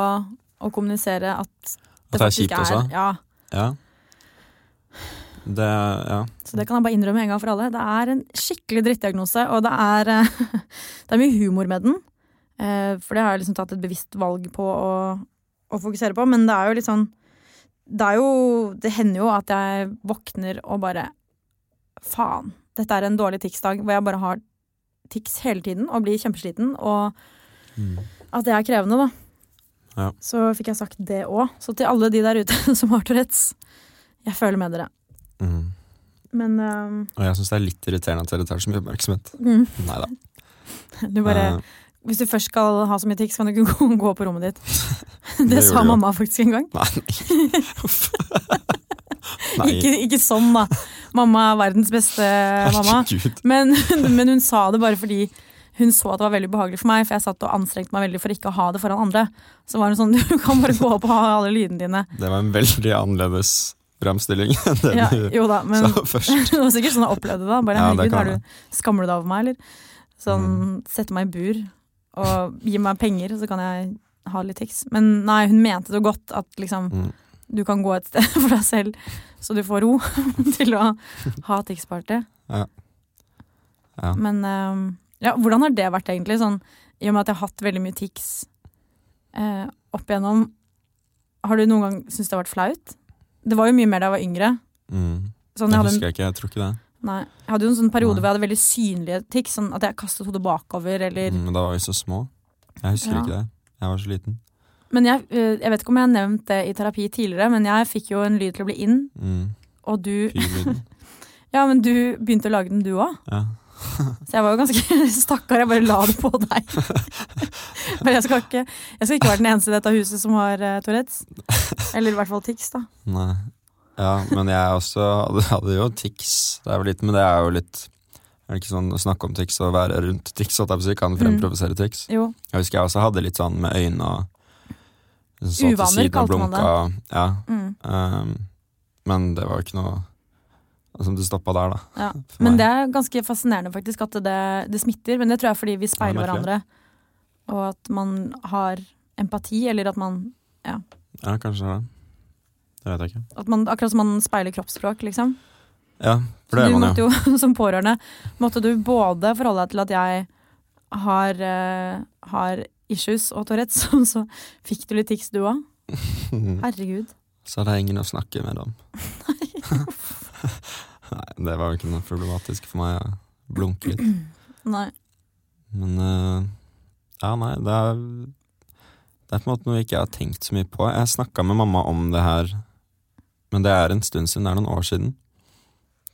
å kommunisere at At det er kjipt også? Ja, Ja. Det Ja. så det kan jeg bare innrømme en gang for alle. Det er en skikkelig drittdiagnose, og det er, eh, det er mye humor med den. For det har jeg liksom tatt et bevisst valg på å, å fokusere på, men det er jo litt sånn Det er jo Det hender jo at jeg våkner og bare Faen, dette er en dårlig tics-dag hvor jeg bare har tics hele tiden og blir kjempesliten, og Mm. at det er krevende, da. Ja. Så fikk jeg sagt det òg. Så til alle de der ute som har Tourettes, jeg føler med dere. Mm. Men um, Og jeg syns det er litt irriterende at dere tar så mye oppmerksomhet. mm, Nei da. du bare uh, Hvis du først skal ha så mye tics, kan du ikke gå, på rommet ditt. Det, Det sa mamma faktisk en gang. nei. Nei. Ikke, ikke sånn, da. Mamma er verdens beste mamma. Men, men hun sa det bare fordi hun så at det var veldig behagelig for meg, for jeg satt og anstrengte meg veldig for ikke å ha det foran andre. Så var hun sånn, du kan bare gå opp og ha alle lydene dine. Det var en veldig annerledes framstilling enn det Ja, du jo da, men sa først. det var sikkert sånn jeg opplevde det. da. Bare, Ja, herregud, har du, Skammer du deg over meg, eller? Sånn, Mm. sette meg i bur og gi meg penger, så kan jeg ha litt tics. Men nei, hun mente det godt, at liksom Mm. du kan gå et sted for deg selv, så du får ro til å ha tics-party. Ja. Men um, ja, hvordan har det vært egentlig? Sånn, I og med at jeg har hatt veldig mye tics eh, opp igjennom, har du noen gang syntes det har vært flaut? Det var jo mye mer da jeg var yngre. Mm. Sånn, Det jeg, en, husker jeg ikke, jeg tror ikke det. nei, jeg hadde jo en sånn periode Nei. hvor jeg hadde veldig synlige tics, sånn at jeg kastet hodet bakover eller Mm, Men da var vi så små. Jeg husker Ja. ikke det. Jeg var så liten. Men jeg, eh, jeg vet ikke om jeg har nevnt det i terapi tidligere, men jeg fikk jo en lyd til å bli inn, Mm. og du Ja, men du begynte å lage den du òg. Ja. Så jeg var jo ganske stakkar, jeg bare la det på deg. Men jeg skal ikke Jeg skal ikke være den eneste i dette huset som har uh, Tourettes. Eller i hvert fall tics, da. Nei. Ja, men jeg også hadde, hadde jo tics da jeg var liten, men det er jo litt Er det ikke sånn å snakke om triks og være rundt triks? At jeg kan fremprovosere triks? Jo. Jeg husker jeg også hadde litt sånn med øynene og så til siden og blunka. Ja, Mm, Um, men det var jo ikke noe som det stoppa der, da. ja. Men det er ganske fascinerende faktisk at det, det smitter. Men det tror jeg er fordi vi speiler hverandre. Og at man har empati, eller at man, Ja, kanskje det. Det vet jeg ikke. at man Akkurat som man speiler kroppsspråk, liksom. Ja, for det er man jo. jo, som pårørende, måtte du både forholde deg til at jeg har, uh, har issues og Tourettes, og så fikk du litt tics du òg. Herregud. Så hadde jeg ingen å snakke med om. Nei, det var jo ikke noe problematisk for meg å blunke litt. Nei. Men uh, ja, nei, det er Det er på en måte noe jeg ikke har tenkt så mye på. Jeg snakka med mamma om det her, men det er en stund siden. Det er noen år siden.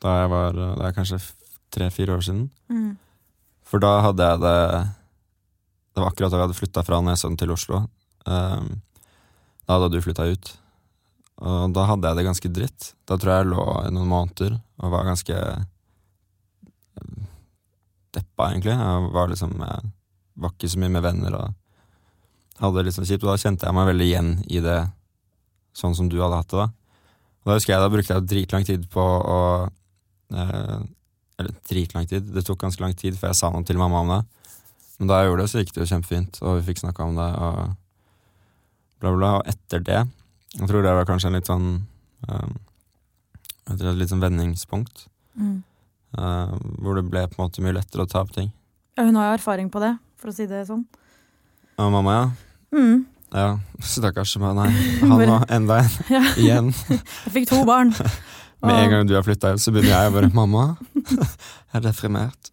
Da jeg var eh, Det er kanskje tre-fire år siden. Mm. For da hadde jeg det Det var akkurat da vi hadde flytta fra Nesodden til Oslo. Um, da hadde du flytta ut. Og da hadde jeg det ganske dritt. Da tror jeg jeg lå i noen måneder og var ganske um, deppa, egentlig. Jeg var liksom Jeg var ikke så mye med venner og hadde det sånn kjipt. Og da kjente jeg meg veldig igjen i det sånn som du hadde hatt det da. Og da husker jeg da brukte jeg dritlang tid på å eh, eller dritlang tid. Det tok ganske lang tid før jeg sa noe til mamma om det. Men da jeg gjorde det, så gikk det jo kjempefint, og vi fikk snakka om det, og bla, bla. Og etter det Jeg tror det var kanskje en litt sånn um, Et litt sånn vendingspunkt. Mm. uh, hvor det ble på en måte mye lettere å ta opp ting. Ja, hun har jo erfaring på det, for å si det sånn. Ja, mamma, ja. Mm. Ja, stakkars. meg. nei, han var enda en. Igjen. Jeg fikk to barn. Med en gang du har flytta ut, så begynner jeg å bare 'Mamma, jeg er deprimert'.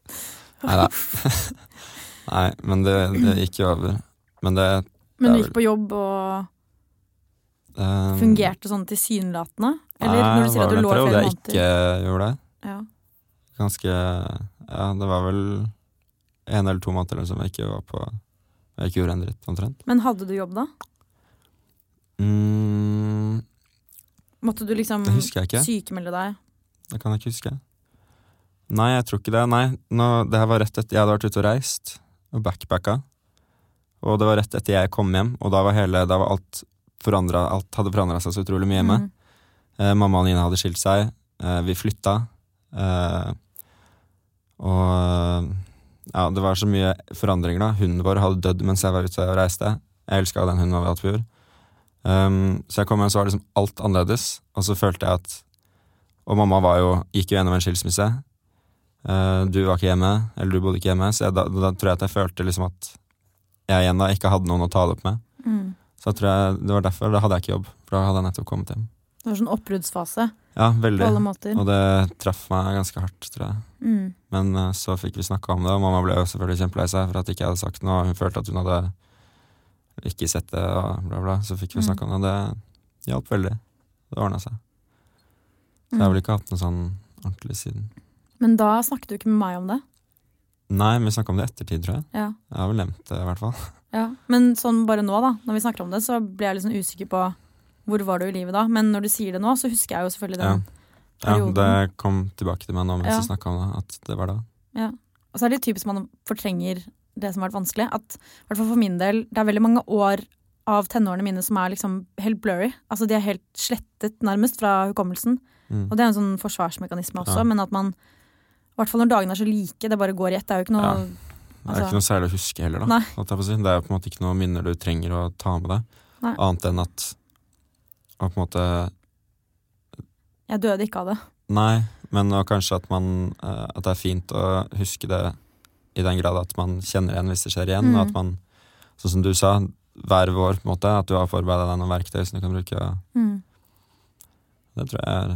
Nei da. Nei, men det, det gikk jo over. Men det Men du gikk på jobb og eh, fungerte sånn tilsynelatende? Eller nei, når du sier at du lå i en periode flere jeg måneder? ikke gjorde det. Ja. Ganske Ja, det var vel en eller to måneder som jeg ikke var på Jeg ikke gjorde en dritt, omtrent. Men hadde du jobb da? Mm, Måtte du liksom det husker jeg ikke. sykemelde deg? Det kan jeg ikke huske. Nei, jeg tror ikke det. Nei, nå, det her var rett etter jeg hadde vært ute og reist og backpacka. Og det var rett etter jeg kom hjem, og da var, hele, da var alt forandra Alt hadde forandra seg så utrolig mye hjemme. Mm. Eh, mamma og Nina hadde skilt seg. Eh, vi flytta. Eh, og ja, det var så mye forandringer, da. Hunden vår hadde dødd mens jeg var ute og reiste. Jeg elska den hunden vi hadde på jord. Um, så jeg kom hjem, så var liksom alt annerledes. Og så følte jeg at Og mamma var jo, gikk jo gjennom en skilsmisse. Uh, du var ikke hjemme, eller du bodde ikke hjemme, så jeg, da, da tror jeg at jeg følte liksom at jeg igjen da ikke hadde noen å ta det opp med. Mm. Så jeg tror jeg, det var derfor. Da hadde jeg ikke jobb, for da hadde jeg nettopp kommet hjem. Det var sånn oppbruddsfase Ja, på veldig. alle måter. Og det traff meg ganske hardt, tror jeg. Mm. Men eh, så fikk vi snakka om det, og mamma ble jo selvfølgelig kjempelei seg for at ikke jeg hadde sagt noe. Hun følte at hun hadde ikke sett det, og bla, bla. Så fikk vi Mm. snakka om det. Det hjalp veldig. Det ordna seg. Så jeg har vel ikke hatt noe sånn ordentlig siden. Mm. Men da snakket du ikke med meg om det? Nei, vi snakka om det i ettertid, tror jeg. Ja. Jeg har vel nevnt det, i hvert fall. ja. Men sånn bare nå, da, når vi snakker om det, så blir jeg litt sånn usikker på hvor var du i livet da. Men når du sier det nå, så husker jeg jo selvfølgelig den. Ja, Perioden. det kom tilbake til meg nå mens Ja. vi snakka om det, at det var da. Og så er det typisk man fortrenger det som har vært vanskelig. At, i hvert fall for min del, det er veldig mange år av tenårene mine som er liksom helt blurry. Altså de er helt slettet nærmest fra hukommelsen. Mm. Og det er en sånn forsvarsmekanisme også, Ja. men at man i hvert fall når dagene er så like, det bare går i ett. Det er jo ikke noe Ja. Det er altså- ikke noe særlig å huske heller, da. Si. Det er på en måte ikke noe minner du trenger å ta med deg, Nei. annet enn at å på en måte Jeg døde ikke av det. Nei, men kanskje at man eh, At det er fint å huske det i den grad at man kjenner igjen hvis det skjer igjen, Mm. og at man, sånn som du sa, hver vår på en måte, at du har forberedt deg noen verktøy som du kan bruke. Mm. Det tror jeg er,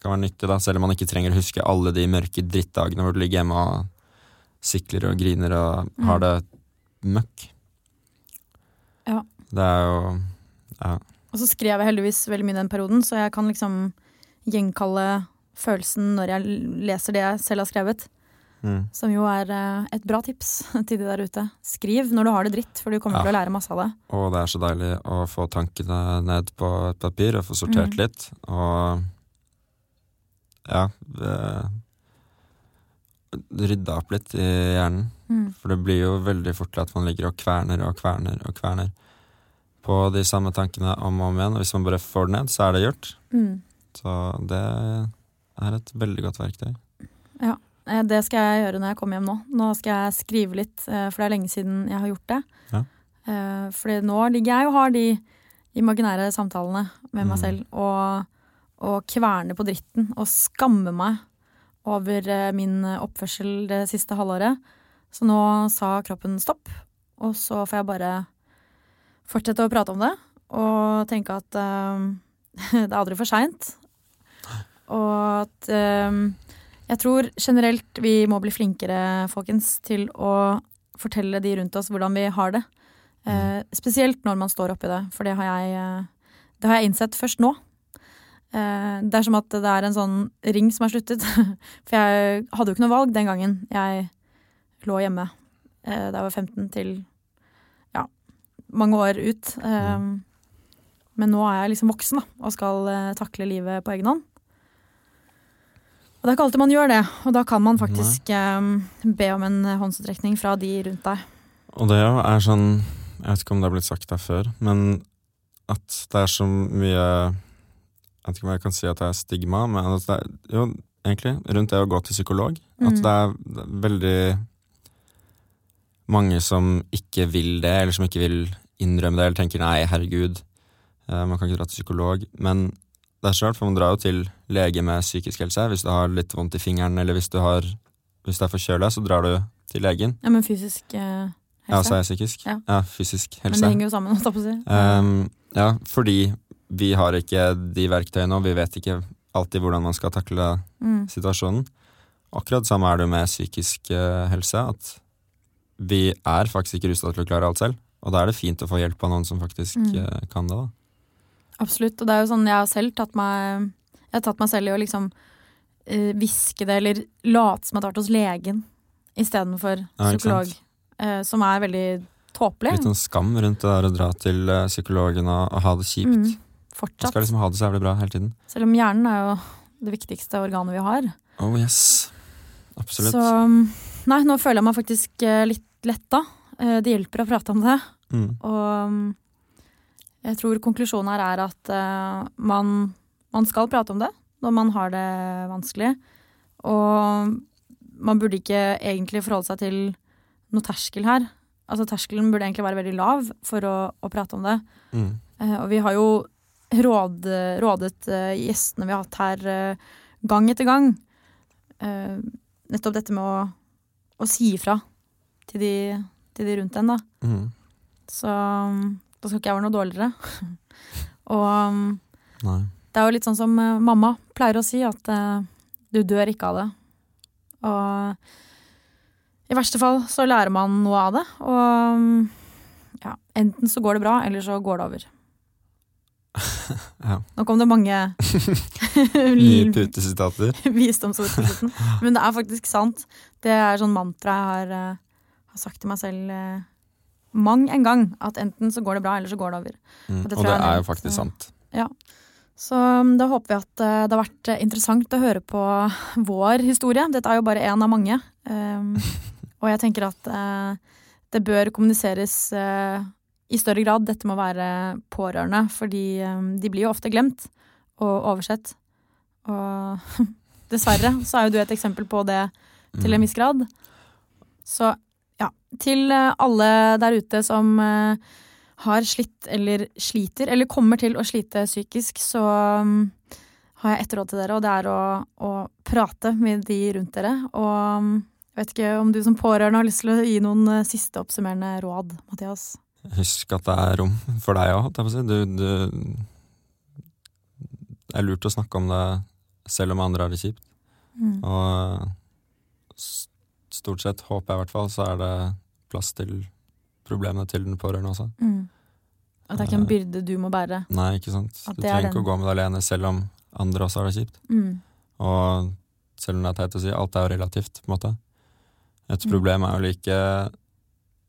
kan være nyttig, da, selv om man ikke trenger å huske alle de mørke drittdagene hvor du ligger hjemme og sikler og griner og Mm. har det møkk. Ja. Det er jo Ja. Og så skrev jeg heldigvis veldig mye den perioden, så jeg kan liksom gjenkalle følelsen når jeg leser det jeg selv har skrevet. Mm. Som jo er eh, et bra tips til de der ute. Skriv når du har det dritt, for du kommer Ja. til å lære masse av det. Og det er så deilig å få tankene ned på et papir og få sortert Mm. litt. Og ja Rydda opp litt i hjernen. Mm. For det blir jo veldig fort til at man ligger og kverner og kverner og kverner på de samme tankene om og om igjen. Og hvis man bare får det ned, så er det gjort. Mm. Så det er et veldig godt verktøy. Eh, Det skal jeg gjøre når jeg kommer hjem nå. Nå skal jeg skrive litt, eh, for det er lenge siden jeg har gjort det. Ja. Eh, Fordi nå ligger jeg og har de imaginære samtalene med meg Mm. selv og, og kverner på dritten og skammer meg over min oppførsel det siste halvåret. Så nå sa kroppen stopp, og så får jeg bare fortsette å prate om det og tenke at eh, det er aldri for seint. Og at eh, jeg tror generelt vi må bli flinkere, folkens, til å fortelle de rundt oss hvordan vi har det. Eh, spesielt når man står oppi det, for det har jeg, eh, det har jeg innsett først nå. Eh, det er som at det er en sånn ring som er sluttet. For jeg hadde jo ikke noe valg den gangen jeg lå hjemme eh, da jeg var 15 til ja, mange år ut. Eh, Men nå er jeg liksom voksen da, og skal eh, takle livet på egen hånd. Og det er ikke alltid man gjør det, og da kan man faktisk um, be om en håndsrekning fra de rundt deg. Og det er sånn Jeg vet ikke om det har blitt sagt der før, men at det er så mye Jeg vet ikke om jeg kan si at det er stigma, men at det er jo egentlig rundt det å gå til psykolog. At Mm. det er det er veldig mange som ikke vil det, eller som ikke vil innrømme det, eller tenker nei, herregud, eh, man kan ikke dra til psykolog. Men det er skjørt, for man drar jo til lege med psykisk helse. Hvis du har litt vondt i fingeren, eller hvis du, har, hvis du er forkjøla, så drar du til legen. Ja, men fysisk eh, helse. Ja, så er jeg psykisk. Ja. Ja, fysisk men det henger jo sammen, holdt jeg på å si. Um, ja, fordi vi har ikke de verktøyene, og vi vet ikke alltid hvordan man skal takle Mm. situasjonen. Akkurat samme er det med psykisk eh, helse, at vi er faktisk ikke rusta til å klare alt selv. Og da er det fint å få hjelp av noen som faktisk Mm. eh, kan det, da. Absolutt. Og det er jo sånn jeg har selv tatt meg Jeg har tatt meg selv i å liksom eh, hviske det, eller late som jeg har vært hos legen istedenfor Ja, psykolog. sant? Eh, som er veldig tåpelig. Litt sånn skam rundt det der å dra til eh, psykologen og, ha det kjipt. Mm, Man fortsatt. skal liksom ha det så jævlig bra hele tiden. Selv om hjernen er jo det viktigste organet vi har. Oh yes. Absolutt. Så nei, nå føler jeg meg faktisk litt letta. Det hjelper å prate om det. Mm. Og mm, jeg tror konklusjonen her er at eh, man, man skal prate om det når man har det vanskelig. Og man burde ikke egentlig forholde seg til noe terskel her. Altså Terskelen burde egentlig være veldig lav for å, å prate om det. Mm. Eh, og vi har jo råd, rådet eh, gjestene vi har hatt her gang etter gang. nettopp dette med å, å si ifra til de, til de rundt en, da. Mm. Så da skal ikke jeg være noe dårligere. og um, Nei. det er jo litt sånn som eh, mamma pleier å si, at uh, du dør ikke av det. Og i verste fall så lærer man noe av det, og um, ja, enten så går det bra, eller så går det over. Ja. Nå kom det mange Nye putesitater. visdomsord på slutten. Men det er faktisk sant. Det er sånn mantra jeg har, eh, har sagt til meg selv mang en gang. At enten så går det bra, eller så går det over. Mm. Og det Og det er jo faktisk sant. Ja. Så um, da håper vi at eh, det har vært eh, interessant å høre på vår historie. Dette er jo bare én av mange. Um, og jeg tenker at eh, det bør kommuniseres i større grad, dette med å være pårørende. Fordi um, de blir jo ofte glemt og oversett. Og dessverre så er jo du et eksempel på det til en Mm. viss grad. Så til eh, alle der ute som eh, har slitt eller sliter, eller kommer til å slite psykisk, så um, har jeg ett råd til dere, og det er å, å prate med de rundt dere. Og um, jeg vet ikke om du som pårørende har lyst til å gi noen eh, siste oppsummerende råd, Mathias? Husk at det er rom for deg òg, holdt jeg på å si. Du, du Det er lurt å snakke om det selv om andre har det kjipt. Mm. Og stort sett, håper jeg i hvert fall, så er det plass til problemene til den pårørende også. Mm. At det er ikke en byrde du må bære. Nei, ikke sant. Du er trenger ikke å gå med det alene selv om andre også har det kjipt. Mm. Og selv om det er teit å si, alt er jo relativt, på en måte. Et Mm. problem er jo like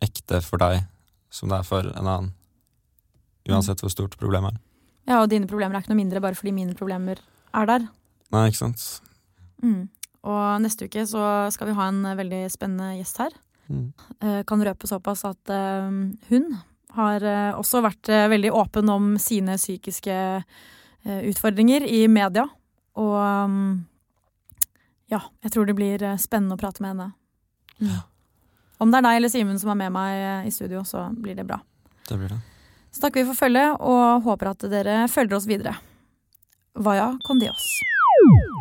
ekte for deg som det er for en annen. Uansett hvor stort problemet er. Ja, og dine problemer er ikke noe mindre bare fordi mine problemer er der. Nei, ikke sant. Mm. Og neste uke så skal vi ha en veldig spennende gjest her. Mm. Eh, kan røpe såpass at eh, hun har eh, også vært veldig åpen om sine psykiske utfordringer i media. Og um, ja, jeg tror det blir spennende å prate med henne. Mm. Om det er deg eller Simen som er med meg i studio, så blir det bra. Det blir det. Så takker vi for følget, og håper at dere følger oss videre. Vaya con Dios.